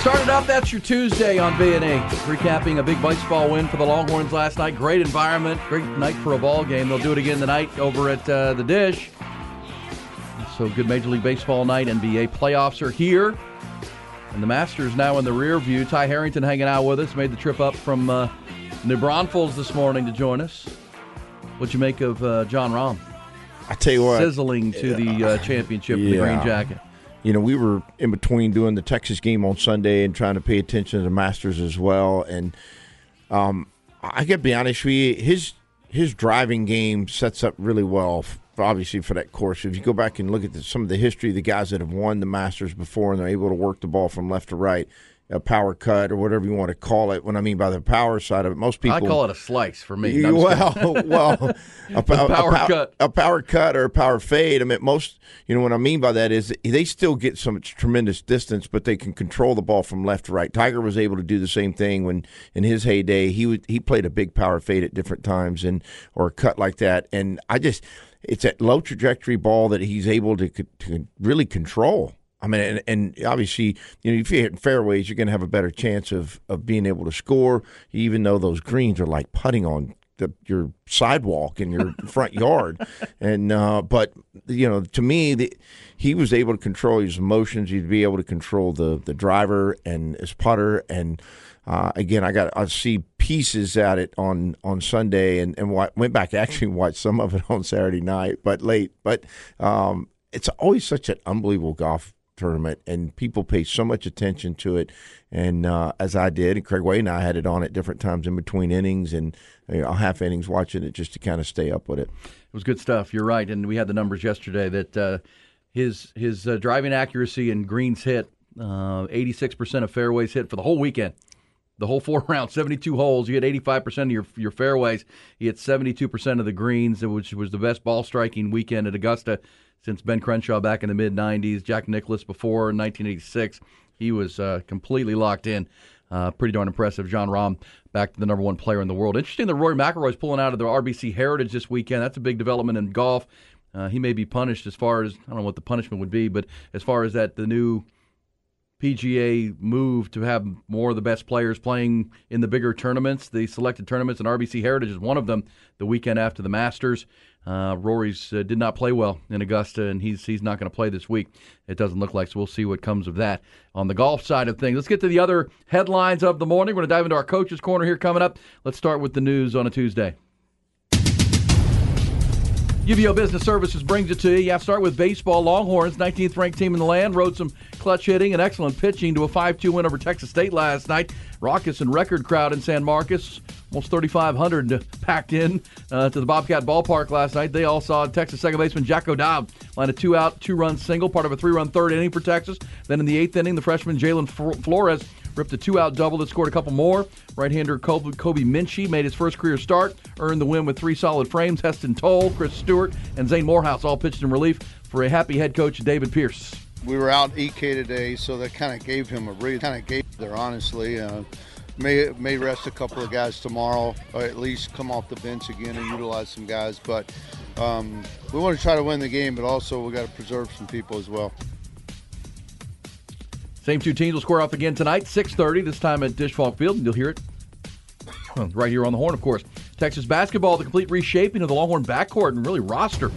Started off, that's your Tuesday on B&E. Recapping a big baseball win for the Longhorns last night. Great environment, great night for a ball game. They'll do it again tonight over at uh, the Disch. So good Major League Baseball night. NBA playoffs are here. And the Masters now in the rear view. Ty Harrington hanging out with us. Made the trip up from uh, New Braunfels this morning to join us. What'd you make of uh, Jon Rahm? I tell you what, Sizzling to the uh, championship with the green jacket. You know, we were in between doing the Texas game on Sunday and trying to pay attention to the Masters as well. And um, I got to be honest with you, his his driving game sets up really well, obviously for that course. If you go back and look at the, some of the history of the guys that have won the Masters before and they're able to work the ball from left to right, a power cut or whatever you want to call it. What I mean by the power side of it, most people I call it a slice for me. No, I'm just kidding. well, well, a, pow- power a cut. a power cut or a power fade. I mean, most, you know, what I mean by that is they still get some tremendous distance, but they can control the ball from left to right. Tiger was able to do the same thing when in his heyday. He would, he played a big power fade at different times and or a cut like that. And I just, it's that low trajectory ball that he's able to to really control. I mean, and, and obviously, you know, if you hit fairways, you're going to have a better chance of, of being able to score, even though those greens are like putting on the, your sidewalk in your front yard. And uh, but you know, to me, the, he was able to control his emotions. He'd be able to control the the driver and his putter. And uh, again, I got I see pieces at it on on Sunday, and and went back actually watched some of it on Saturday night, but late. But um, it's always such an unbelievable golf tournament, and people pay so much attention to it. And uh, as I did, and Craig Way and I had it on at different times in between innings and you know, half innings, watching it just to kind of stay up with it. It was good stuff. You're right, and we had the numbers yesterday that uh, his his uh, driving accuracy and greens hit, uh, 86% of fairways hit for the whole weekend. The whole four rounds, 72 holes. You hit 85% of your your fairways. He hit 72% of the greens, which was the best ball striking weekend at Augusta since Ben Crenshaw back in the mid 90s. Jack Nicklaus before 1986. He was uh, completely locked in. Uh, pretty darn impressive. Jon Rahm back to the number one player in the world. Interesting that Rory McIlroy's pulling out of the RBC Heritage this weekend. That's a big development in golf. Uh, he may be punished as far as I don't know what the punishment would be, but as far as that the new PGA move to have more of the best players playing in the bigger tournaments, the selected tournaments, and RBC Heritage is one of them. The weekend after the Masters, uh, Rory's uh, did not play well in Augusta, and he's he's not going to play this week. It doesn't look like so. We'll see what comes of that on the golf side of things. Let's get to the other headlines of the morning. We're going to dive into our coaches' corner here coming up. Let's start with the news on a Tuesday. UBEO Business Services brings it to you. To start with baseball. Longhorns, 19th ranked team in the land, rode some clutch hitting and excellent pitching to a 5 2 win over Texas State last night. Raucous and record crowd in San Marcos. Almost 3,500 packed in uh, to the Bobcat ballpark last night. They all saw Texas second baseman Jack O'Dowd line a two out, two run single, part of a three run third inning for Texas. Then in the eighth inning, the freshman Jalin Flores ripped a two out double that scored a couple more. Right hander Kobe, Kobe Minchey made his first career start, earned the win with three solid frames. Heston Tole, Chris Stewart, and Zane Morehouse all pitched in relief for a happy head coach David Pierce. We were out EK today, so that kind of gave him a breathe. Kind of gave there, honestly. Uh, may may rest a couple of guys tomorrow, or at least come off the bench again and utilize some guys. But um, we want to try to win the game, but also we got to preserve some people as well. Same two teams will square off again tonight, 6.30, this time at Disch-Falk Field, and you'll hear it right here on the horn, of course. Texas basketball, the complete reshaping of the Longhorn backcourt and really roster.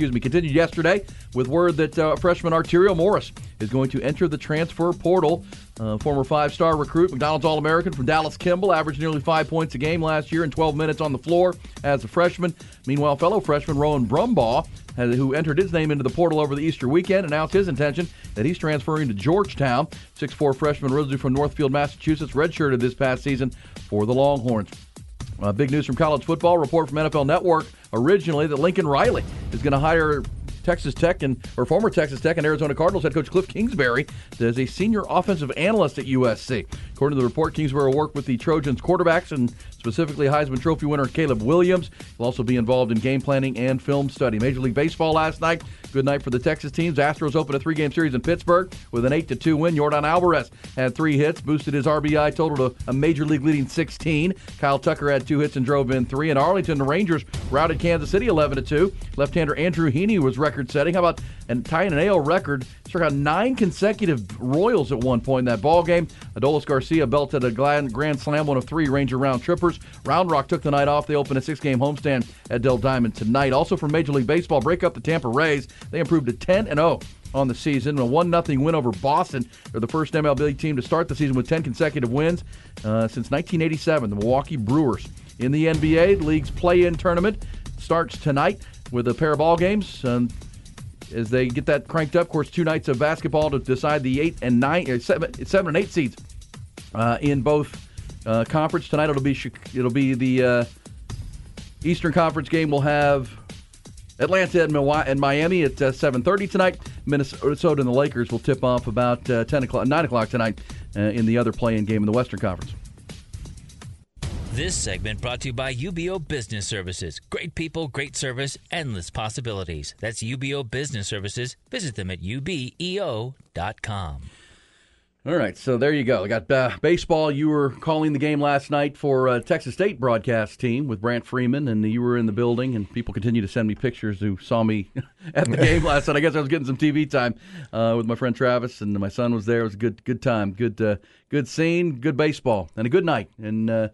Excuse me, continued yesterday with word that uh, freshman Arterio Morris is going to enter the transfer portal. Uh, former five-star recruit, McDonald's All-American from Dallas Kimball, averaged nearly five points a game last year and 12 minutes on the floor as a freshman. Meanwhile, fellow freshman Rowan Brumbaugh, who entered his name into the portal over the Easter weekend, announced his intention that he's transferring to Georgetown. 6'4 freshman originally from Northfield, Massachusetts, redshirted this past season for the Longhorns. Uh, big news from college football. Report from NFL Network originally that Lincoln Riley is going to hire Texas Tech and or former Texas Tech and Arizona Cardinals head coach Cliff Kingsbury as a senior offensive analyst at USC. According to the report, Kingsbury will work with the Trojans quarterbacks and specifically Heisman Trophy winner Caleb Williams. He'll also be involved in game planning and film study. Major League Baseball last night. Good night for the Texas teams. Astros open a three-game series in Pittsburgh with an 8-2 win. Yordan Alvarez had three hits, boosted his RBI total to a major league leading 16. Kyle Tucker had two hits and drove in three. In Arlington, the Rangers routed Kansas City 11-2. Left-hander Andrew Heaney was record-setting. How about and tying an AL record? Struck out nine consecutive Royals at one point in that ball game. Adolis Garcia belted a grand slam, one of three Ranger round trippers. Round Rock took the night off. They open a six-game homestand at Dell Diamond tonight. Also from Major League Baseball, break up the Tampa Rays. They improved to 10 and 0 on the season. A 1 0 win over Boston. They're the first MLB team to start the season with 10 consecutive wins uh, since 1987. The Milwaukee Brewers. In the NBA, the league's play in tournament starts tonight with a pair of ball games. As they get that cranked up, of course, two nights of basketball to decide the eight and nine, uh, seven, seven and eight seeds uh, in both uh, conference tonight. It'll be it'll be the uh, Eastern Conference game. We'll have Atlanta and, Miami at uh, 7:30 tonight. Minnesota and the Lakers will tip off about uh, 10 o'clock, 9 o'clock tonight uh, in the other play-in game in the Western Conference. This segment brought to you by UBEO Business Services. Great people, great service, endless possibilities. That's UBEO Business Services. Visit them at ubeo.com. All right, so there you go. I got uh, baseball. You were calling the game last night for uh, Texas State broadcast team with Brant Freeman, and you were in the building. And people continue to send me pictures who saw me at the game last night. I guess I was getting some TV time uh, with my friend Travis, and my son was there. It was a good, good time, good, uh, good scene, good baseball, and a good night. And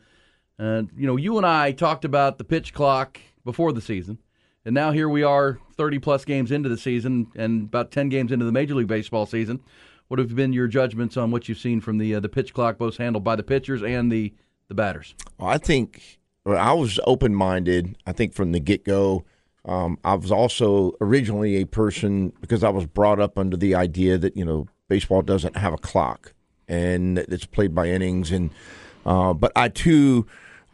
uh, uh, you know, you and I talked about the pitch clock before the season, and now here we are, thirty plus games into the season, and about ten games into the Major League Baseball season what have been your judgments on what you've seen from the uh, the pitch clock, both handled by the pitchers and the the batters? Well, I think well, I was open minded. I think from the get go. Um, I was also originally a person because I was brought up under the idea that you know baseball doesn't have a clock and it's played by innings and uh, but I too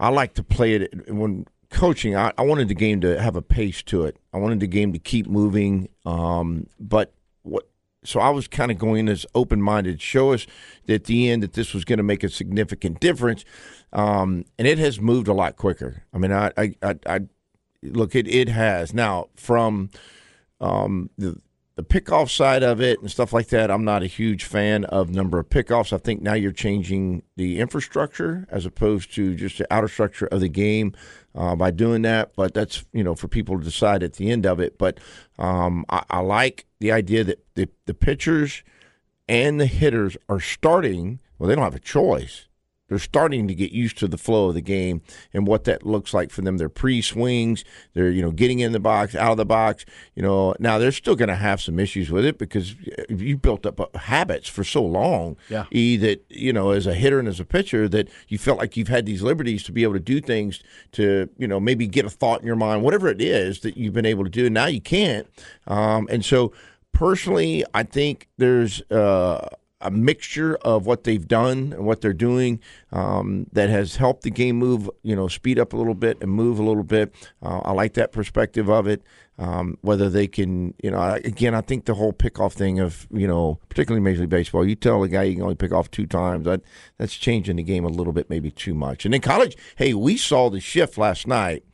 I like to play it when coaching. I, I, wanted the game to have a pace to it. I wanted the game to keep moving. Um, but what so I was kind of going as open minded, show us at the end that this was going to make a significant difference, um, and it has moved a lot quicker. I mean, I, I, I, I look, it it has now from um, the the pickoff side of it and stuff like that. I'm not a huge fan of number of pickoffs. I think now you're changing the infrastructure as opposed to just the outer structure of the game uh, by doing that. But that's you know for people to decide at the end of it. But um, I, I, like the idea that the, the pitchers and the hitters are starting. Well, they don't have a choice they're starting to get used to the flow of the game and what that looks like for them. Their pre-swings, they're you know getting in the box, out of the box. You know now they're still going to have some issues with it because you built up uh, habits for so long. Yeah. E that you know as a hitter and as a pitcher that you felt like you've had these liberties to be able to do things to you know maybe get a thought in your mind, whatever it is that you've been able to do. And now you can't, um, and so personally, I think there's. Uh, a mixture of what they've done and what they're doing um, that has helped the game move, you know, speed up a little bit and move a little bit. Uh, I like that perspective of it. Um, whether they can, you know, again, I think the whole pickoff thing of, you know, particularly Major League Baseball, you tell a guy you can only pick off two times, that that's changing the game a little bit, maybe too much. And in college, hey, we saw the shift last night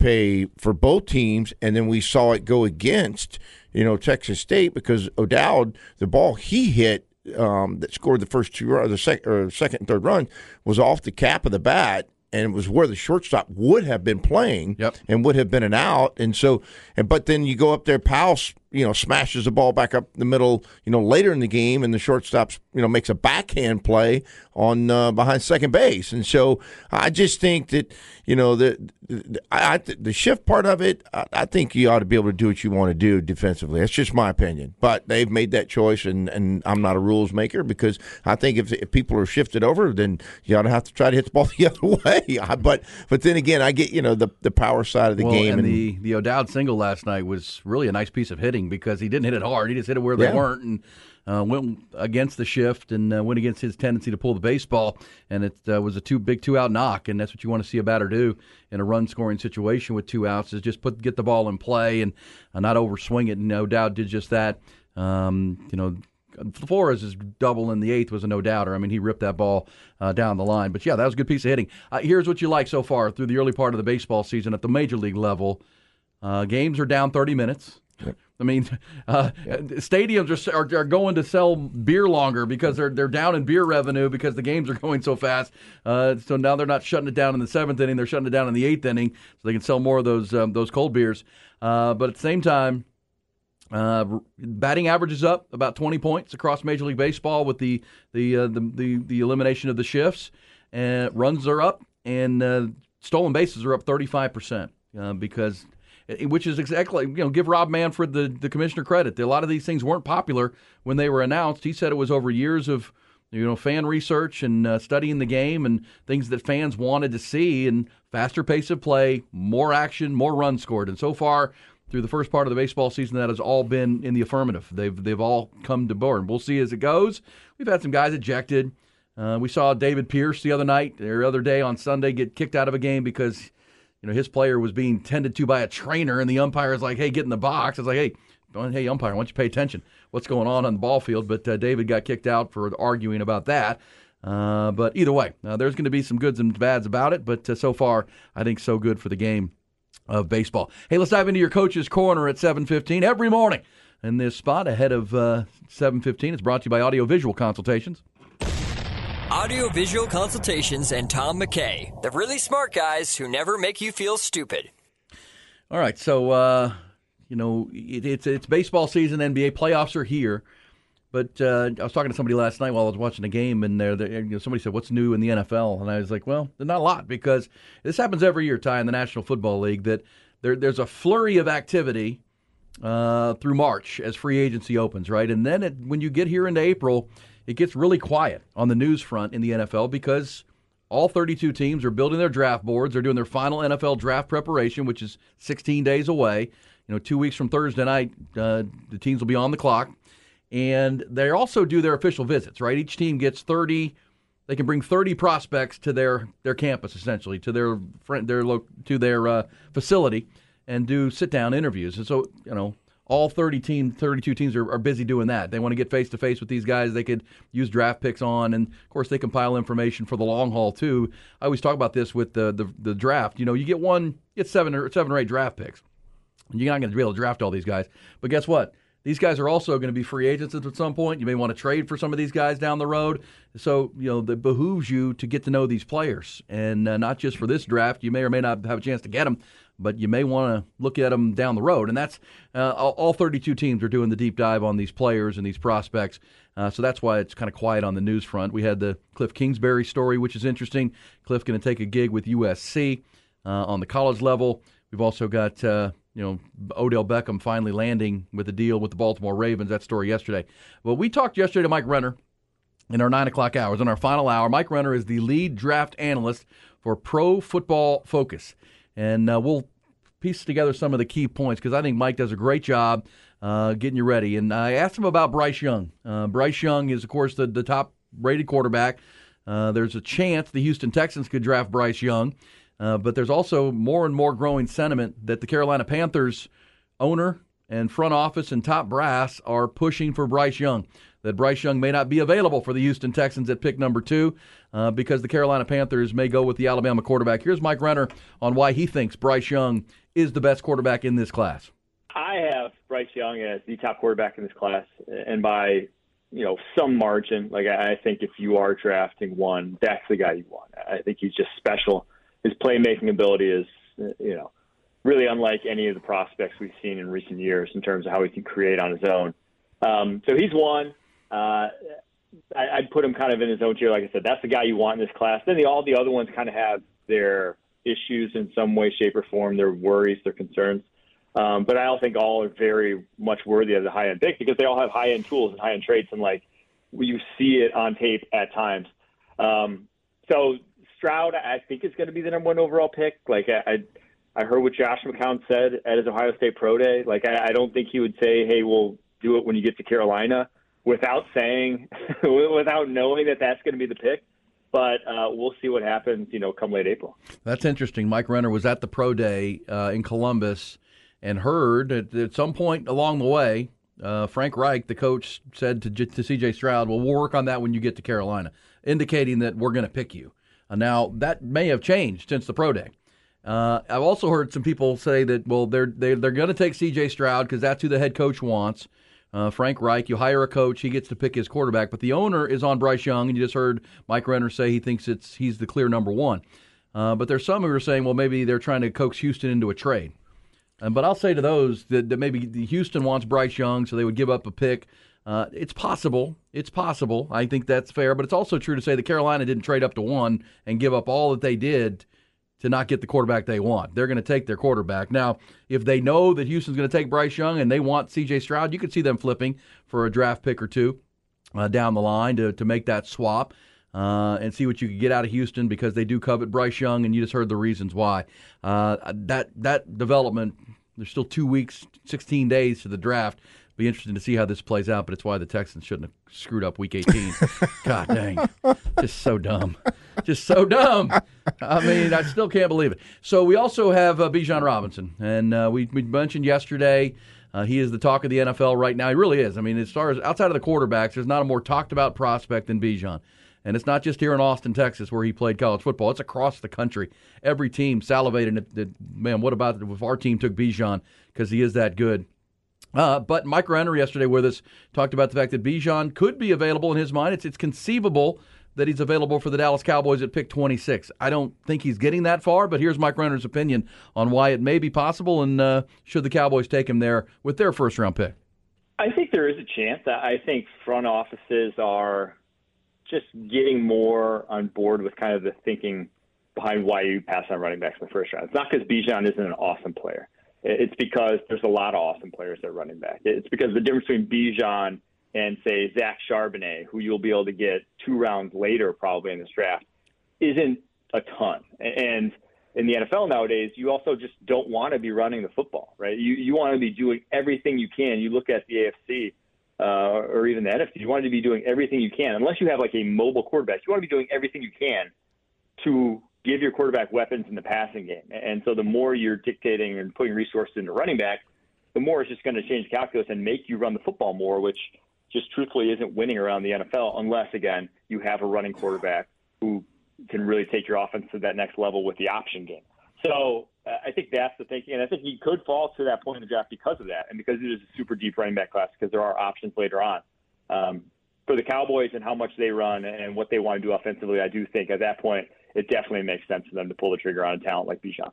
pay for both teams, and then we saw it go against, you know, Texas State because O'Dowd, the ball he hit um, that scored the first two or the sec- or second and third run was off the cap of the bat and it was where the shortstop would have been playing yep. and would have been an out and so and but then you go up there Powell you know, smashes the ball back up the middle, you know, later in the game, and the shortstop, you know, makes a backhand play on uh, behind second base. And so I just think that, you know, the I, the shift part of it, I, I think you ought to be able to do what you want to do defensively. That's just my opinion. But they've made that choice, and, and I'm not a rules maker because I think if, if people are shifted over, then you ought to have to try to hit the ball the other way. But but then again, I get you know the the power side of the well, game, and, and the the O'Dowd single last night was really a nice piece of hitting because he didn't hit it hard. He just hit it where they Yeah. weren't and uh, went against the shift and uh, went against his tendency to pull the baseball. And it uh, was a two big two out knock, and that's what you want to see a batter do in a run scoring situation with two outs is just put get the ball in play and uh, not overswing it. And no doubt did just that. Um, you know. Flores' is double in the eighth was a no doubter. I mean, he ripped that ball uh, down the line. But yeah, that was a good piece of hitting. Uh, here's what you like so far through the early part of the baseball season at the major league level. Uh, games are down 30 minutes. I mean, uh, stadiums are, are are going to sell beer longer because they're they're down in beer revenue because the games are going so fast. Uh, so now they're not shutting it down in the seventh inning; they're shutting it down in the eighth inning, so they can sell more of those um, those cold beers. Uh, but at the same time, uh, batting average is up about 20 points across Major League Baseball with the the uh, the, the, the elimination of the shifts. And runs are up, and uh, stolen bases are up 35 percent uh, because. Which is exactly, you know, give Rob Manfred the, the commissioner credit. A lot of these things weren't popular when they were announced. He said it was over years of, you know, fan research and uh, studying the game and things that fans wanted to see and faster pace of play, more action, more runs scored. And so far, through the first part of the baseball season, that has all been in the affirmative. They've they've all come to board. We'll see as it goes. We've had some guys ejected. Uh, we saw David Pierce the other night, or other day on Sunday, get kicked out of a game because you know his player was being tended to by a trainer, and the umpire is like, "Hey, get in the box." It's like, "Hey, hey, umpire, why don't you pay attention? What's going on on the ball field?" But uh, David got kicked out for arguing about that. Uh, but either way, uh, there's going to be some goods and bads about it. But uh, so far, I think so good for the game of baseball. Hey, let's dive into your coach's corner at 7:15 every morning. In this spot ahead of uh, 7:15, it's brought to you by Audio Visual Consultations. Audiovisual Consultations and Tom McKay, the really smart guys who never make you feel stupid. All right, so uh, you know it, it's it's baseball season. NBA playoffs are here, but uh, I was talking to somebody last night while I was watching a game, and there, you know, somebody said, "What's new in the NFL?" And I was like, "Well, not a lot because this happens every year, Ty, in the National Football League. That there, there's a flurry of activity uh, through March as free agency opens, right? And then it, when you get here into April, it gets really quiet on the news front in the NFL because all 32 teams are building their draft boards. They're doing their final NFL draft preparation, which is 16 days away. You know, two weeks from Thursday night, uh, the teams will be on the clock, and they also do their official visits. Right, each team gets 30. They can bring 30 prospects to their their campus, essentially to their friend, their to their uh, facility, and do sit down interviews. And so, you know, all 30 team, 32 teams are, are busy doing that. They want to get face to face with these guys. They could use draft picks on, and of course, they compile information for the long haul too. I always talk about this with the the, the draft. You know, you get one, you get seven or seven or eight draft picks. You're not going to be able to draft all these guys. But guess what? These guys are also going to be free agents at some point. You may want to trade for some of these guys down the road. So, you know, it behooves you to get to know these players. And uh, not just for this draft. You may or may not have a chance to get them, but you may want to look at them down the road. And that's uh, all all 32 teams are doing the deep dive on these players and these prospects. Uh, so that's why it's kind of quiet on the news front. We had the Cliff Kingsbury story, which is interesting. Cliff going to take a gig with USC uh, on the college level. We've also got uh, you know Odell Beckham finally landing with a deal with the Baltimore Ravens. That story yesterday. Well, we talked yesterday to Mike Renner in our nine o'clock hours. In our final hour, Mike Renner is the lead draft analyst for Pro Football Focus, and uh, we'll piece together some of the key points because I think Mike does a great job uh, getting you ready. And I asked him about Bryce Young. Uh, Bryce Young is, of course, the, the top rated quarterback. Uh, there's a chance the Houston Texans could draft Bryce Young, uh, but there's also more and more growing sentiment that the Carolina Panthers owner and front office and top brass are pushing for Bryce Young. That Bryce Young may not be available for the Houston Texans at pick number two uh, because the Carolina Panthers may go with the Alabama quarterback. Here's Mike Renner on why he thinks Bryce Young is the best quarterback in this class. I have Bryce Young as the top quarterback in this class, and by you know some margin. Like I think if you are drafting one, that's the guy you want. I think he's just special. His playmaking ability is, you know, really unlike any of the prospects we've seen in recent years in terms of how he can create on his own. Um, so he's one. Uh, I, I'd put him kind of in his own tier. Like I said, that's the guy you want in this class. Then the, all the other ones kind of have their issues in some way, shape, or form, their worries, their concerns. Um, but I don't think all are very much worthy of the high end pick because they all have high end tools and high end traits, and like you see it on tape at times. Um, so Stroud, I think, is going to be the number one overall pick. Like I, I heard what Josh McCown said at his Ohio State Pro Day. Like I, I don't think he would say, "Hey, we'll do it when you get to Carolina," without saying, without knowing that that's going to be the pick. But uh, we'll see what happens, you know, come late April. That's interesting. Mike Renner was at the Pro Day uh, in Columbus and heard at, at some point along the way, uh, Frank Reich, the coach, said to, to C.J. Stroud, "Well, we'll work on that when you get to Carolina," indicating that we're going to pick you. Uh, now that may have changed since the pro day. Uh, I've also heard some people say that well they're they're, they're going to take C.J. Stroud because that's who the head coach wants. Uh, Frank Reich, you hire a coach, he gets to pick his quarterback, but the owner is on Bryce Young, and you just heard Mike Renner say he thinks it's he's the clear number one. Uh, but there's some who are saying, well, maybe they're trying to coax Houston into a trade. Uh, but I'll say to those that, that maybe Houston wants Bryce Young, so they would give up a pick. Uh, it's possible. It's possible. I think that's fair. But it's also true to say that Carolina didn't trade up to one and give up all that they did to not get the quarterback they want. They're going to take their quarterback. Now, if they know that Houston's going to take Bryce Young and they want CJ Stroud, you could see them flipping for a draft pick or two uh, down the line to, to make that swap. Uh, and see what you could get out of Houston because they do covet Bryce Young, and you just heard the reasons why. Uh, that that development. There's still two weeks, 16 days to the draft be interesting to see how this plays out, but it's why the Texans shouldn't have screwed up Week 18. God dang, just so dumb, just so dumb. I mean, I still can't believe it. So we also have uh, Bijan Robinson, and uh, we, we mentioned yesterday. Uh, he is the talk of the NFL right now. He really is. I mean, as far as outside of the quarterbacks, there's not a more talked about prospect than Bijan. And it's not just here in Austin, Texas, where he played college football. It's across the country. Every team salivated. That, man, what about if our team took Bijan because he is that good? Uh, but Mike Renner yesterday with us talked about the fact that Bijan could be available in his mind. It's, it's conceivable that he's available for the Dallas Cowboys at pick 26. I don't think he's getting that far, but here's Mike Renner's opinion on why it may be possible and uh, should the Cowboys take him there with their first round pick. I think there is a chance. I think front offices are just getting more on board with kind of the thinking behind why you pass on running backs in the first round. It's not because Bijan isn't an awesome player. It's because there's a lot of awesome players at running back. It's because the difference between Bijan and say Zach Charbonnet, who you'll be able to get two rounds later probably in this draft, isn't a ton. And in the NFL nowadays, you also just don't want to be running the football, right? You you want to be doing everything you can. You look at the AFC uh, or even the NFC, you want to be doing everything you can, unless you have like a mobile quarterback. You want to be doing everything you can to give your quarterback weapons in the passing game. And so the more you're dictating and putting resources into running back, the more it's just going to change calculus and make you run the football more, which just truthfully isn't winning around the NFL unless, again, you have a running quarterback who can really take your offense to that next level with the option game. So uh, I think that's the thinking, and I think he could fall to that point in the draft because of that, and because it is a super deep running back class, because there are options later on. Um, for the Cowboys and how much they run and what they want to do offensively, I do think at that point – it definitely makes sense for them to pull the trigger on a talent like Bijan.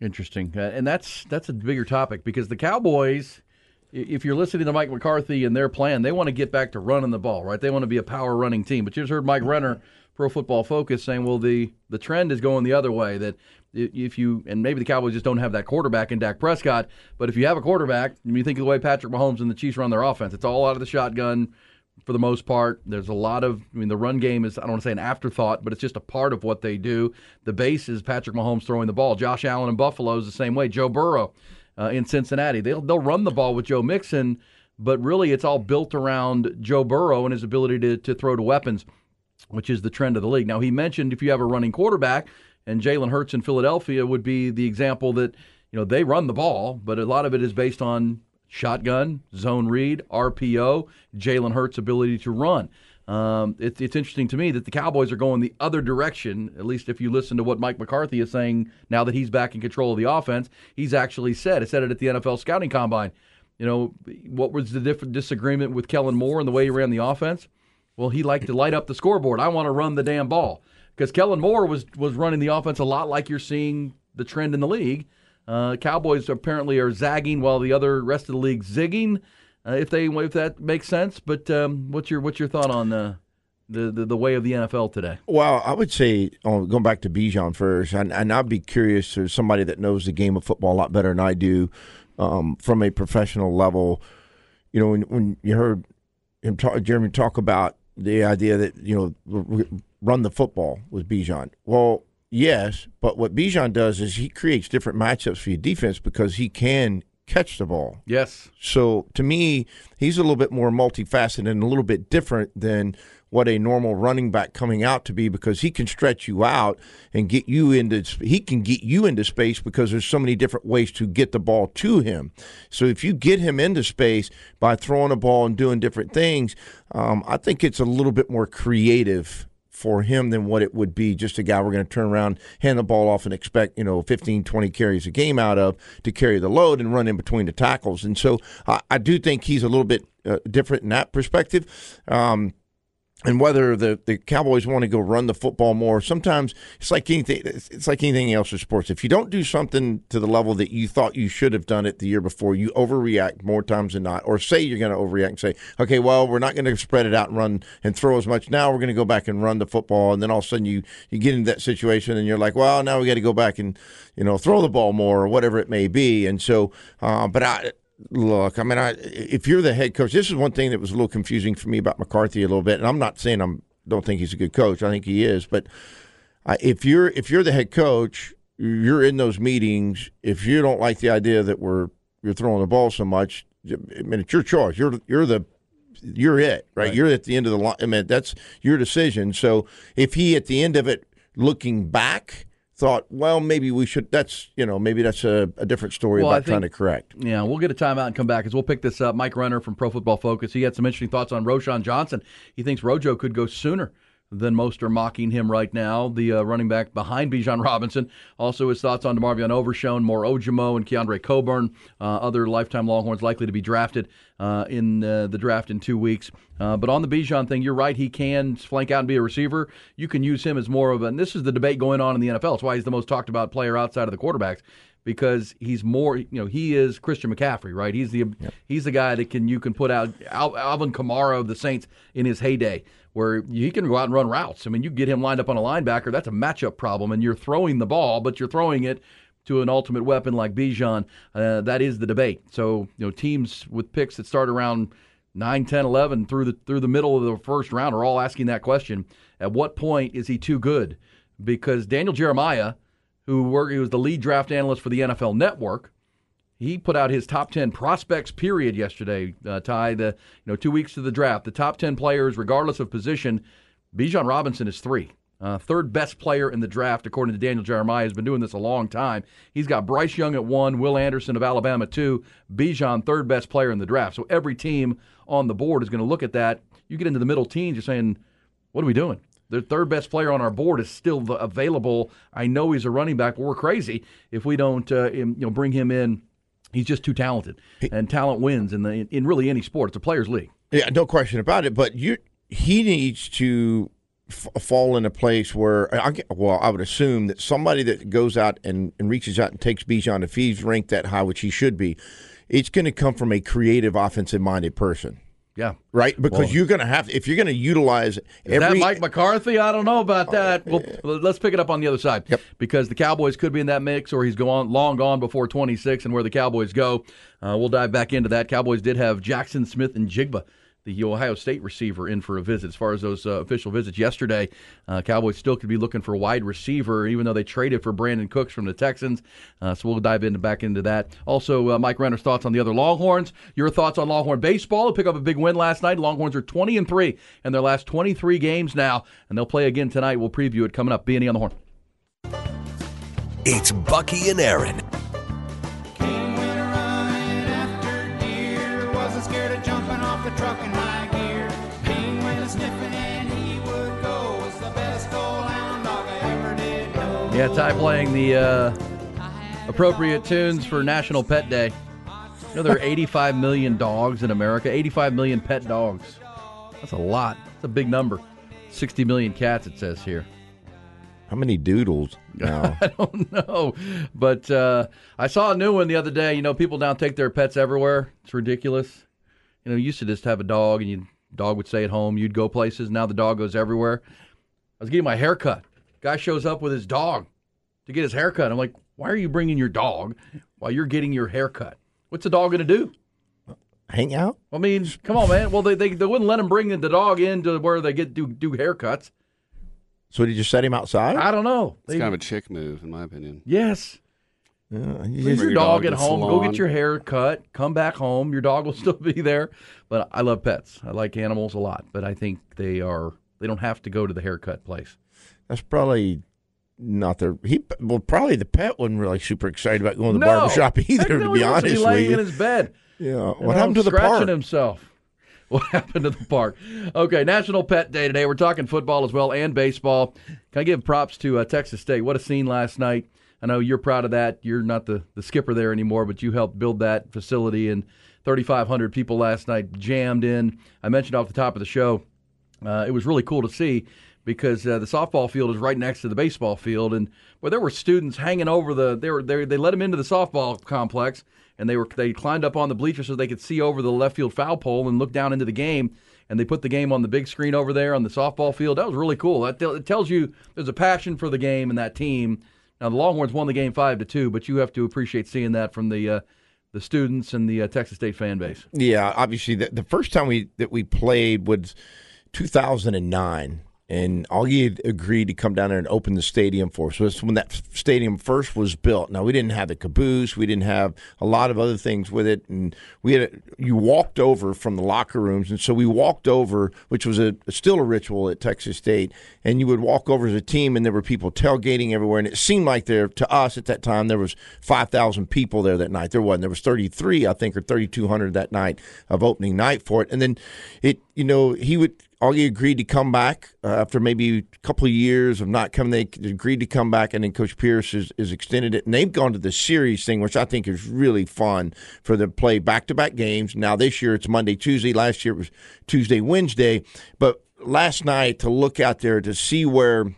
Interesting, uh, and that's that's a bigger topic because the Cowboys, if you're listening to Mike McCarthy and their plan, they want to get back to running the ball, right? They want to be a power running team. But you just heard Mike Renner, Pro Football Focus, saying, well, the the trend is going the other way. That if you and maybe the Cowboys just don't have that quarterback in Dak Prescott, but if you have a quarterback, you think of the way Patrick Mahomes and the Chiefs run their offense, it's all out of the shotgun for the most part. There's a lot of, I mean, the run game is, I don't want to say an afterthought, but it's just a part of what they do. The base is Patrick Mahomes throwing the ball. Josh Allen in Buffalo is the same way. Joe Burrow uh, in Cincinnati. They'll, they'll run the ball with Joe Mixon, but really it's all built around Joe Burrow and his ability to, to throw to weapons, which is the trend of the league. Now, he mentioned if you have a running quarterback, and Jalen Hurts in Philadelphia would be the example that, you know, they run the ball, but a lot of it is based on shotgun, zone read, RPO, Jalen Hurts' ability to run. Um, it, it's interesting to me that the Cowboys are going the other direction, at least if you listen to what Mike McCarthy is saying now that he's back in control of the offense. He's actually said, I said it at the NFL scouting combine. You know, what was the different disagreement with Kellen Moore and the way he ran the offense? Well, he liked to light up the scoreboard. I want to run the damn ball. Because Kellen Moore was, was running the offense a lot like you're seeing the trend in the league Uh, Cowboys apparently are zagging while the other rest of the league zigging. Uh, if they if that makes sense, but um, what's your what's your thought on uh, the, the the way of the NFL today? Well, I would say oh, going back to Bijan first, and, and I'd be curious to somebody that knows the game of football a lot better than I do um, from a professional level. You know, when, when you heard him talk, Jeremy talk about the idea that you know run the football with Bijan. Well, yes, but what Bijan does is he creates different matchups for your defense because he can catch the ball. Yes. So to me, he's a little bit more multifaceted and a little bit different than what a normal running back coming out to be because he can stretch you out and get you into he can get you into space because there's so many different ways to get the ball to him. So if you get him into space by throwing a ball and doing different things, um, I think it's a little bit more creative for him than what it would be just a guy we're going to turn around, hand the ball off, and expect, you know, 15, 20 carries a game out of to carry the load and run in between the tackles. And so I, I do think he's a little bit uh, different in that perspective. Um, and whether the, the Cowboys want to go run the football more, sometimes it's like anything. It's like anything else in sports. If you don't do something to the level that you thought you should have done it the year before, you overreact more times than not. Or say you're going to overreact and say, "Okay, well, we're not going to spread it out and run and throw as much. Now we're going to go back and run the football." And then all of a sudden you you get into that situation and you're like, "Well, now we got to go back and you know throw the ball more or whatever it may be." And so, uh, but I look, I mean, I, if you're the head coach, this is one thing that was a little confusing for me about McCarthy a little bit. And I'm not saying I'm don't think he's a good coach. I think he is, but uh, if you're if you're the head coach, you're in those meetings. If you don't like the idea that we're you're throwing the ball so much, I mean, it's your choice. You're you're the you're it, right? right? You're at the end of the line. I mean, that's your decision. So if he at the end of it, looking back thought, well, maybe we should. That's you know, maybe that's a, a different story well, about think, trying to correct. Yeah, we'll get a timeout and come back as we'll pick this up. Mike Renner from Pro Football Focus. He had some interesting thoughts on Roschon Johnson. He thinks Rojo could go sooner than most are mocking him right now. The uh, running back behind Bijan Robinson. Also, his thoughts on DeMarvion Overshown, Moro Ojomo, and Keondre Coburn, uh, other lifetime Longhorns likely to be drafted uh, in uh, the draft in two weeks. Uh, but on the Bijan thing, you're right. He can flank out and be a receiver. You can use him as more of a. And this is the debate going on in the NFL. It's why he's the most talked about player outside of the quarterbacks because he's more you know he is Christian McCaffrey right he's the yep. he's the guy that can you can put out Al, Alvin Kamara of the Saints in his heyday where he can go out and run routes. I mean, you get him lined up on a linebacker, that's a matchup problem, and you're throwing the ball, but you're throwing it to an ultimate weapon like Bijan. Uh, that is the debate. So, you know, teams with picks that start around 9, 10, 11 through the through the middle of the first round are all asking that question. At what point is he too good? Because Daniel Jeremiah, who, worked, who was the lead draft analyst for the NFL Network, he put out his top 10 prospects period yesterday uh, the you know two weeks to the draft. The top 10 players regardless of position bijan robinson is three. Uh, third best player in the draft according to daniel jeremiah has been doing this a long time. He's got bryce young at one will anderson of alabama two bijan third best player in the draft. So every team on the board is going to look at that. You get into the middle teens you're saying what are we doing the third best player on our board is still available. I know he's a running back, but we're crazy if we don't, uh, you know, bring him in He's just too talented, and talent wins in the in really any sport. It's a players' league. Yeah, no question about it. But you, he needs to f- fall in a place where I well, I would assume that somebody that goes out and, and reaches out and takes Bijan, if he's ranked that high, which he should be, it's going to come from a creative, offensive-minded person. Yeah. Right? Because well, you're going to have, if you're going to utilize every. that Mike McCarthy? I don't know about that. Well, let's pick it up on the other side. Yep. Because the Cowboys could be in that mix or he's gone long gone before 26 and where the Cowboys go. Uh, we'll dive back into that. Cowboys did have Jackson Smith-Njigba the Ohio State receiver in for a visit. As far as those uh, official visits yesterday, uh, Cowboys still could be looking for a wide receiver, even though they traded for Brandin Cooks from the Texans. Uh, so we'll dive into back into that. Also, uh, Mike Renner's thoughts on the other Longhorns. Your thoughts on Longhorn baseball? Pick up a big win last night. Longhorns are 20 and three in their last 23 games now, and they'll play again tonight. We'll preview it coming up. B&E on the horn. It's Bucky and Aaron. Ty playing the uh, appropriate tunes for National Pet Day. You know, there are 85 million dogs in America, 85 million pet dogs. That's a lot. That's a big number. 60 million cats, it says here. How many doodles now? I don't know, but uh, I saw a new one the other day. You know, people now take their pets everywhere. It's ridiculous. You know, you used to just have a dog, and your dog would stay at home. You'd go places. Now the dog goes everywhere. I was getting my hair cut. Guy shows up with his dog to get his hair cut. I'm like, why are you bringing your dog while you're getting your hair cut? What's the dog going to do? Hang out? I mean, come on, man. Well, they, they, they wouldn't let him bring the dog into where they get do do haircuts. So did you set him outside? I don't know. It's They- kind of a chick move, in my opinion. yes. Yeah, you Leave your your dog dog at to the home. Go get your hair cut. Come back home. Your dog will still be there. But I love pets. I like animals a lot. But I think they are. They don't have to go to the haircut place. That's probably not their. He well, probably the pet wasn't really super excited about going to the no. barber shop either. Heck to be he honest to be laying with you. in his bed. yeah. What happened to the scratching park? himself? What happened to the park? Okay, National Pet Day today. We're talking football as well and baseball. Can I give props to uh, Texas State? What a scene last night. I know you're proud of that. You're not the, the skipper there anymore, but you helped build that facility, and 3,500 people last night jammed in. I mentioned off the top of the show, uh, it was really cool to see because uh, the softball field is right next to the baseball field, and where there were students hanging over the, they were they, they let them into the softball complex, and they were they climbed up on the bleachers so they could see over the left field foul pole and look down into the game. And they put the game on the big screen over there on the softball field. That was really cool. That it tells you there's a passion for the game and that team. Now the Longhorns won the game five to two, but you have to appreciate seeing that from the uh, the students and the uh, Texas State fan base. Yeah, obviously the, the first time we that we played was 2009, and Augie had agreed to come down there and open the stadium for us. So that's when that stadium first was built. Now we didn't have the caboose, we didn't have a lot of other things with it, and we had a, you walked over from the locker rooms, and so we walked over, which was a still a ritual at Texas State, and you would walk over as a team, and there were people tailgating everywhere, and it seemed like there to us at that time there was 5,000 people there that night. There wasn't. There was 33, I think, or 3,200 that night of opening night for it, and then it, you know, he would. Augie agreed to come back uh, after maybe a couple of years of not coming. They agreed to come back, and then Coach Pierce has, has extended it. And they've gone to the series thing, which I think is really fun for them to play back to back games. Now, this year it's Monday, Tuesday. Last year it was Tuesday, Wednesday. But last night to look out there to see where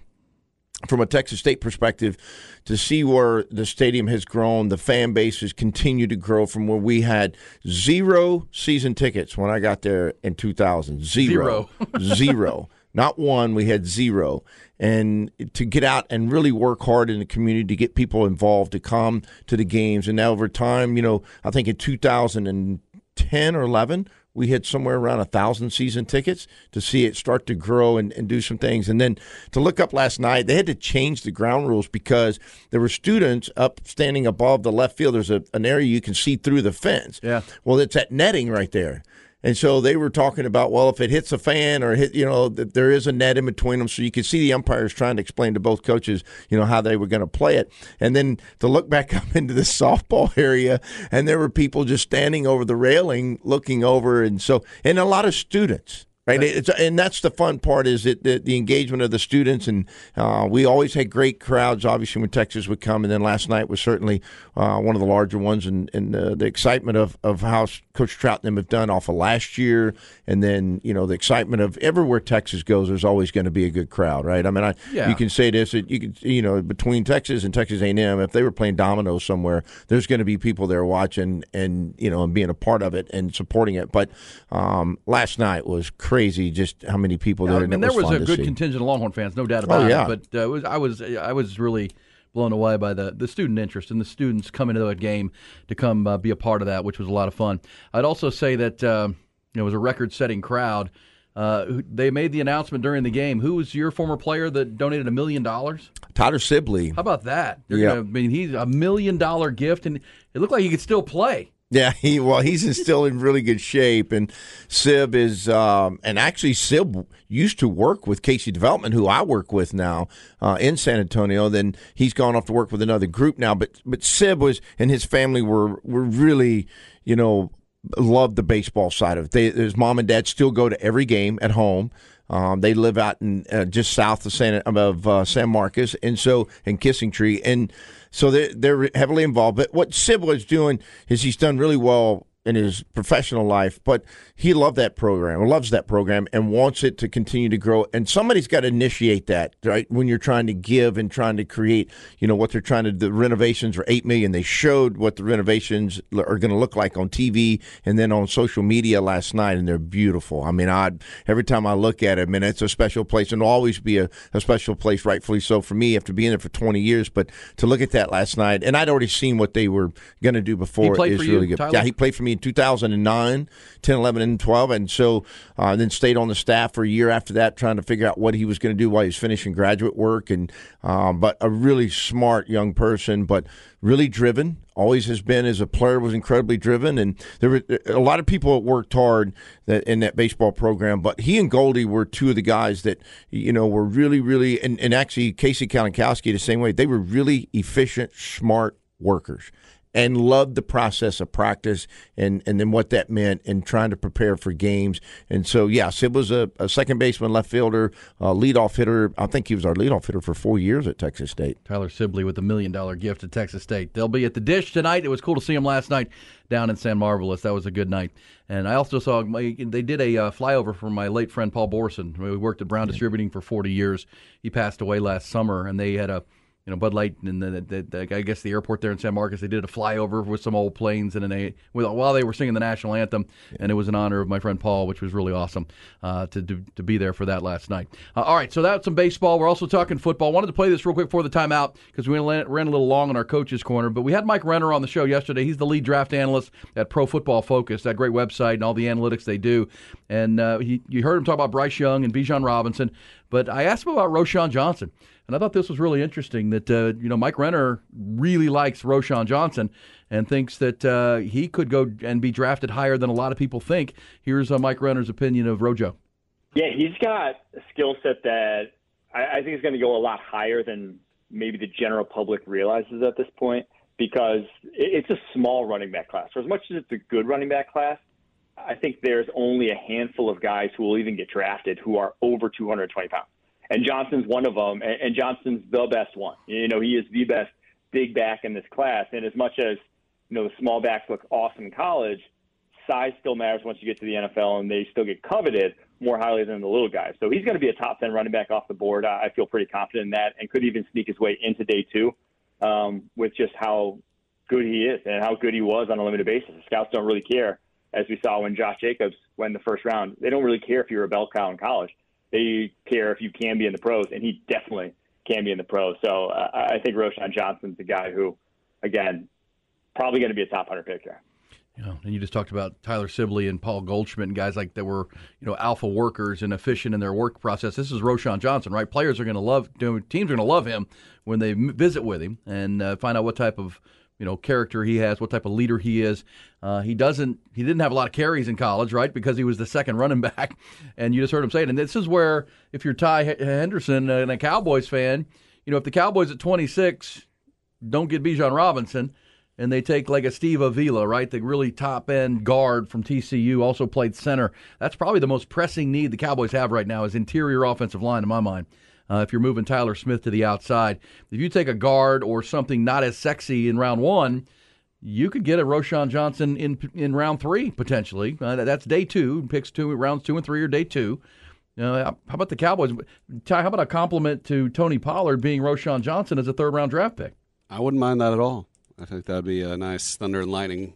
from a Texas State perspective, to see where the stadium has grown, the fan base has continued to grow from where we had zero season tickets when I got there in 2000. Zero. Zero. Not one, we had zero. And to get out and really work hard in the community to get people involved to come to the games. And now over time, you know, I think in 2010 or 11, we had somewhere around a thousand season tickets to see it start to grow and, and do some things. And then to look up last night, they had to change the ground rules because there were students up standing above the left field. There's a, an area you can see through the fence. Yeah. Well, it's that netting right there. And so they were talking about, well, if it hits a fan or hit, you know, that there is a net in between them. So you could see the umpires trying to explain to both coaches, you know, how they were going to play it. And then to look back up into the softball area, and there were people just standing over the railing looking over. And so, and a lot of students. Right, it's, and that's the fun part is it the, the engagement of the students, and uh, we always had great crowds. Obviously, when Texas would come, and then last night was certainly uh, one of the larger ones, and, and uh, the excitement of, of how Coach Trout and them have done off of last year, and then you know the excitement of everywhere Texas goes, there's always going to be a good crowd, right? I mean, I Yeah. you can say this, you can you know between Texas and Texas A&M, if they were playing dominoes somewhere, there's going to be people there watching and you know and being a part of it and supporting it. But um, last night was crazy, just how many people there. I and mean, it there was fun a good see. contingent of Longhorn fans, no doubt about Oh, yeah. it. But uh, it was, I was I was really blown away by the, the student interest and the students coming to that game to come uh, be a part of that, which was a lot of fun. I'd also say that you know, it was a record-setting crowd. Uh, they made the announcement during the game. Who was your former player that donated a million dollars? Tyler Sibley. How about that? They're Yeah. gonna, I mean, he's a million dollar gift, and it looked like he could still play. Yeah, he well, he's still in really good shape, and Sib is, um, and actually Sib used to work with Casey Development, who I work with now uh, in San Antonio. Then he's gone off to work with another group now, but but Sib was and his family were were really, you know, loved the baseball side of it. They, his mom and dad still go to every game at home. Um, they live out in uh, just south of San of uh, San Marcos, and so in Kissing Tree, and so they're they're heavily involved. But what Sib was doing is he's done really well in his professional life, but he loved that program, loves that program, and wants it to continue to grow. And somebody's got to initiate that, right? When you're trying to give and trying to create, you know, what they're trying to. The renovations are eight million. They showed what the renovations are going to look like on TV and then on social media last night, and they're beautiful. I mean, I every time I look at it, I mean, it's a special place, and always be a, a special place, rightfully so for me after being there for 20 years. But to look at that last night, and I'd already seen what they were going to do before is really good. Tyler? Yeah, he played for me in 2009, 10, 11, and 12, and so uh, then stayed on the staff for a year after that, trying to figure out what he was going to do while he was finishing graduate work. And um, but a really smart young person, but really driven. Always has been as a player was incredibly driven, and there were a lot of people that worked hard that, in that baseball program. But he and Goldie were two of the guys that you know were really, really, and, and actually Casey Kalinkowski the same way. They were really efficient, smart workers and loved the process of practice and, and then what that meant and trying to prepare for games. And so, yes, it was a, a second baseman, left fielder, uh, leadoff hitter. I think he was our leadoff hitter for four years at Texas State. Tyler Sibley with a million dollar gift to Texas State. They'll be at the Disch tonight. It was cool to see him last night down in San Marvelous. That was a good night. And I also saw they did a uh, flyover for my late friend Paul Borson. We worked at Brown Distributing for 40 years. He passed away last summer, and they had a you know Bud Light and the, the, the, I guess the airport there in San Marcos. They did a flyover with some old planes and they while they were singing the national anthem, yeah. and it was in honor of my friend Paul, which was really awesome uh, to, to, to be there for that last night. Uh, all right, so that's some baseball. We're also talking football. Wanted to play this real quick before the timeout because we ran, ran a little long on our coaches corner, but we had Mike Renner on the show yesterday. He's the lead draft analyst at Pro Football Focus, that great website and all the analytics they do. And uh, he, you heard him talk about Bryce Young and Bijan Robinson, but I asked him about Roschon Johnson. And I thought this was really interesting that, uh, you know, Mike Renner really likes Roschon Johnson and thinks that uh, he could go and be drafted higher than a lot of people think. Here's uh, Mike Renner's opinion of Rojo. Yeah, he's got a skill set that I, I think is going to go a lot higher than maybe the general public realizes at this point because it's a small running back class. For as much as it's a good running back class, I think there's only a handful of guys who will even get drafted who are over 220 pounds and Johnson's one of them, and, Johnson's the best one. You know, he is the best big back in this class. And as much as you know the small backs look awesome in college, size still matters once you get to the NFL, and they still get coveted more highly than the little guys. So he's going to be a top ten running back off the board. I feel pretty confident in that, and could even sneak his way into day two um, with just how good he is and how good he was on a limited basis. The scouts don't really care, as we saw when Josh Jacobs went the first round. They don't really care if you're a bell cow in college they care if you can be in the pros, and he definitely can be in the pros. So uh, I think Roschon Johnson's the guy who, again, probably going to be a top hundred pick there. You know, and you just talked about Tyler Sibley and Paul Goldschmidt and guys like that were, you know, alpha workers and efficient in their work process. This is Roschon Johnson, right? Players are going to love, teams are going to love him when they visit with him and uh, find out what type of you know character he has, what type of leader he is. Uh, he doesn't. He didn't have a lot of carries in college, right? Because he was the second running back, and you just heard him say it. And this is where, if you're Ty Henderson and a Cowboys fan, you know, if the Cowboys at 26 don't get Bijan Robinson, and they take like a Steve Avila, right, the really top end guard from TCU, also played center. That's probably the most pressing need the Cowboys have right now is interior offensive line, in my mind uh, if you're moving Tyler Smith to the outside. If you take a guard or something not as sexy in round one, you could get a Roschon Johnson in in round three potentially. Uh, that's day two. Picks two rounds two and three or day two. Uh, how about the Cowboys? Ty, how about a compliment to Tony Pollard being Roschon Johnson as a third round draft pick? I wouldn't mind that at all. I think that'd be a nice thunder and lightning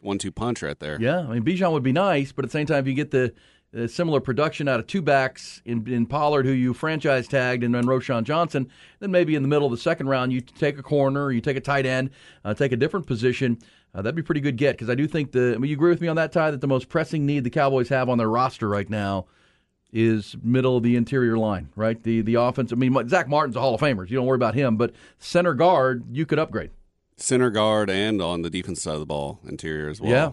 one two punch right there. Yeah, I mean Bijan would be nice, but at the same time, if you get the uh, similar production out of two backs in, in Pollard, who you franchise tagged, and then Roschon Johnson. Then maybe in the middle of the second round, you take a corner, you take a tight end, uh, take a different position. Uh, that'd be pretty good get because I do think the. I mean, you agree with me on that, Ty, that the most pressing need the Cowboys have on their roster right now is middle of the interior line, right? The the offense. I mean, Zach Martin's a Hall of Famer. You don't worry about him, but center guard you could upgrade. Center guard and on the defense side of the ball, interior as well. Yeah,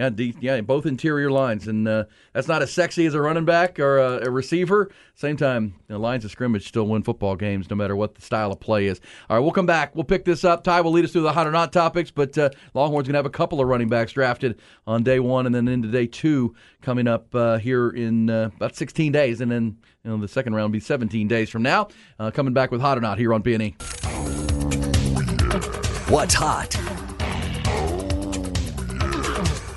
yeah, yeah, both interior lines, and uh, that's not as sexy as a running back or a, a receiver. Same time, the lines of scrimmage still win football games, no matter what the style of play is. All right, we'll come back. We'll pick this up. Ty will lead us through the hot or not topics, but uh, Longhorns gonna have a couple of running backs drafted on day one, and then into day two coming up uh, here in uh, about 16 days, and then you know the second round will be 17 days from now. Uh, coming back with hot or not here on B&E. What's hot?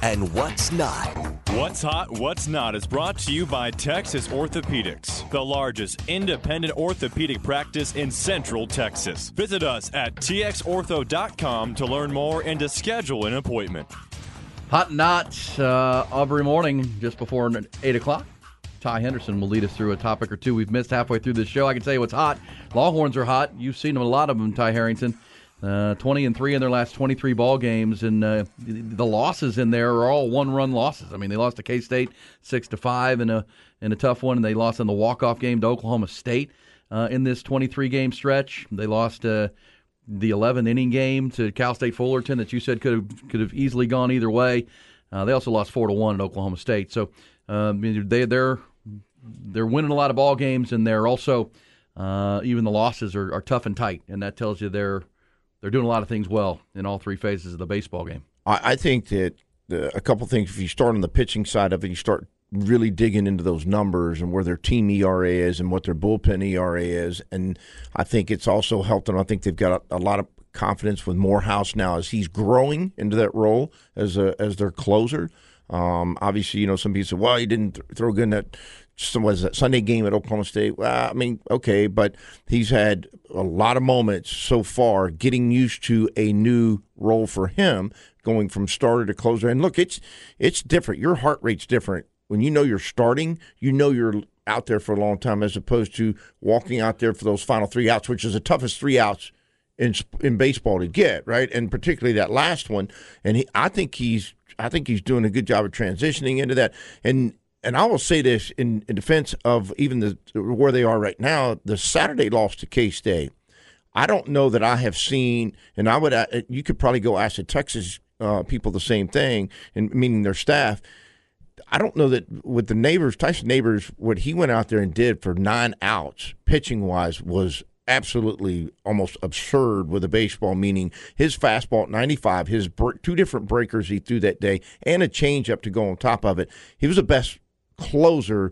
And what's not. What's Hot, What's Not is brought to you by Texas Orthopedics, the largest independent orthopedic practice in Central Texas. Visit us at txortho.com to learn more and to schedule an appointment. Hot and not uh, every morning just before 8 o'clock. Ty Henderson will lead us through a topic or two we've missed halfway through this show. I can tell you what's hot. Longhorns are hot. You've seen them, a lot of them, Ty Harrington. Uh, 20 and 3 in their last 23 ball games and uh, the losses in there are all one run losses. I mean they lost to k-state 6 to 5 in a in a tough one and they lost in the walk-off game to oklahoma state uh, in this 23 game stretch. They lost uh, the 11 inning game to cal state fullerton that you said could have could have easily gone either way. Uh, they also lost 4 to 1 at oklahoma state. So um, they they're they're winning a lot of ball games and they're also. Uh, even the losses are, are tough and tight and that tells you they're they're doing a lot of things well in all three phases of the baseball game. I, I think that the, a couple things. If you start on the pitching side of it, you start really digging into those numbers and where their team ERA is and what their bullpen ERA is. And I think it's also helped them. I think they've got a, a, lot of confidence with Morehouse now as he's growing into that role as a as their closer. Um, obviously, you know, some people say, well, he didn't th- throw good in that was a Sunday game at Oklahoma State. Well, I mean, okay, but he's had a lot of moments so far getting used to a new role for him, going from starter to closer. And look, it's it's different. Your heart rate's different when you know you're starting. You know you're out there for a long time, as opposed to walking out there for those final three outs, which is the toughest three outs in in baseball to get, right? And particularly that last one. And he, I think he's I think he's doing a good job of transitioning into that. And and I will say this in, in defense of even the where they are right now, the Saturday loss to K State. I don't know that I have seen, and I would uh, you could probably go ask the Texas uh, people the same thing, and meaning their staff. I don't know that with the neighbors, Tyson Neighbors, what he went out there and did for nine outs, pitching wise, was absolutely almost absurd with a baseball. Meaning his fastball at 95, his two different breakers he threw that day, and a changeup to go on top of it. He was the best closer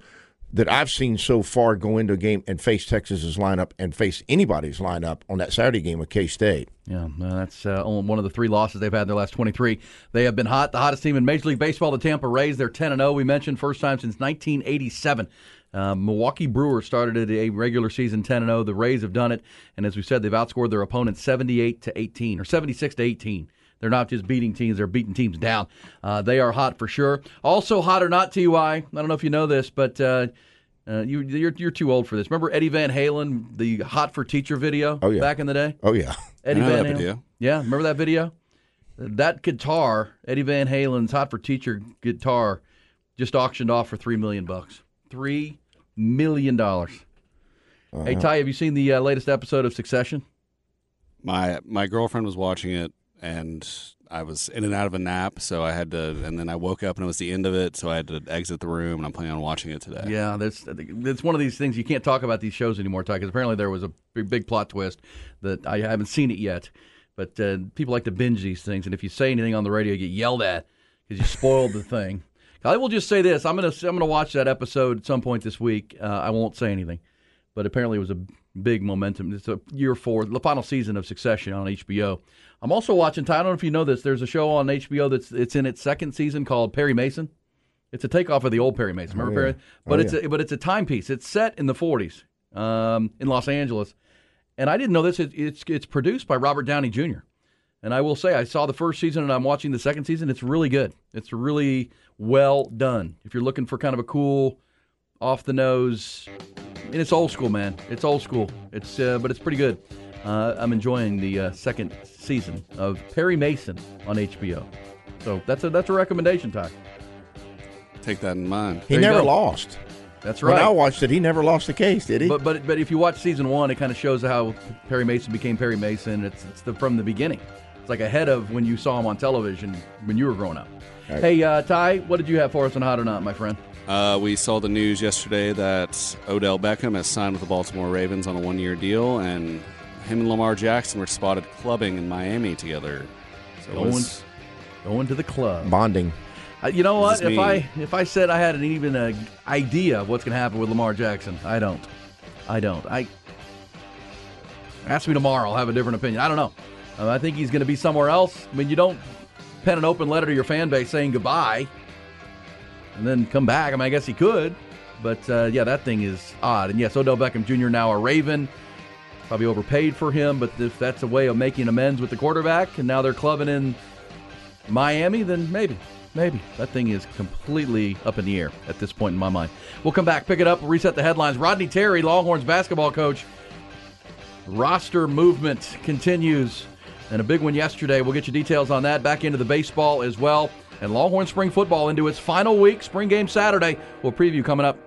that I've seen so far go into a game and face Texas's lineup and face anybody's lineup on that Saturday game with K State. Yeah, that's uh, one of the three losses they've had in their last 23. They have been hot, the hottest team in Major League Baseball, the Tampa Rays. They're 10 0. We mentioned first time since 1987. Uh, Milwaukee Brewers started a regular season 10 0. The Rays have done it, and as we said, they've outscored their opponents 78 to 18 or 76 to 18. They're not just beating teams; they're beating teams down. Uh, they are hot for sure. Also hot or not, Ty. I don't know if you know this, but. Uh, uh, you, you're you're too old for this. Remember Eddie Van Halen, the "Hot for Teacher" video? Oh yeah. back in the day. Oh yeah, Eddie Van Halen. Video. Yeah, remember that video? That guitar, Eddie Van Halen's "Hot for Teacher" guitar, just auctioned off for three million bucks. Three million dollars. Uh-huh. Hey Ty, have you seen the uh, latest episode of Succession? My my girlfriend was watching it and I was in and out of a nap, so I had to, and then I woke up and it was the end of it, so I had to exit the room, and I'm planning on watching it today. Yeah, that's it's one of these things you can't talk about these shows anymore, Ty, because apparently there was a big, big, plot twist that I haven't seen it yet, but uh, people like to binge these things, and if you say anything on the radio, you get yelled at because you spoiled the thing. I will just say this: I'm gonna I'm gonna watch that episode at some point this week. Uh, I won't say anything, but apparently it was a big momentum. It's a year four, the final season of Succession on HBO. I'm also watching. I don't know if you know this. There's a show on HBO that's it's in its second season called Perry Mason. It's a takeoff of the old Perry Mason. Remember oh, yeah. Perry? But oh, it's yeah. a, but it's a timepiece. It's set in the 40s um, in Los Angeles, and I didn't know this. It, it's it's produced by Robert Downey Jr. And I will say, I saw the first season and I'm watching the second season. It's really good. It's really well done. If you're looking for kind of a cool, off the nose, and it's old school, man. It's old school. It's uh, but it's pretty good. Uh, I'm enjoying the uh, second season of Perry Mason on HBO. So that's a that's a recommendation, Ty. Take that in mind. He never lost. That's right. When I watched it, he never lost the case, did he? But but but if you watch season one, it kind of shows how Perry Mason became Perry Mason. It's it's the, from the beginning. It's like ahead of when you saw him on television when you were growing up. Right. Hey, uh, Ty, what did you have for us on Hot or Not, my friend? Uh, we saw the news yesterday that Odell Beckham has signed with the Baltimore Ravens on a one-year deal, and him and Lamar Jackson were spotted clubbing in Miami together. So going, was, going to the club, bonding. Uh, you know what? If I if I said I had an even a idea of what's going to happen with Lamar Jackson, I don't. I don't. I ask me tomorrow. I'll have a different opinion. I don't know. Uh, I think he's going to be somewhere else. I mean, you don't pen an open letter to your fan base saying goodbye and then come back. I mean, I guess he could, but uh, yeah, that thing is odd. And yes, Odell Beckham Jr. now a Raven. Probably overpaid for him, but if that's a way of making amends with the quarterback, and now they're clubbing in Miami, then maybe, maybe that thing is completely up in the air at this point in my mind. We'll come back, pick it up, reset the headlines. Rodney Terry, Longhorns basketball coach. Roster movement continues, and a big one yesterday. We'll get you details on that. Back into the baseball as well, and Longhorn spring football into its final week. Spring game Saturday. We'll preview coming up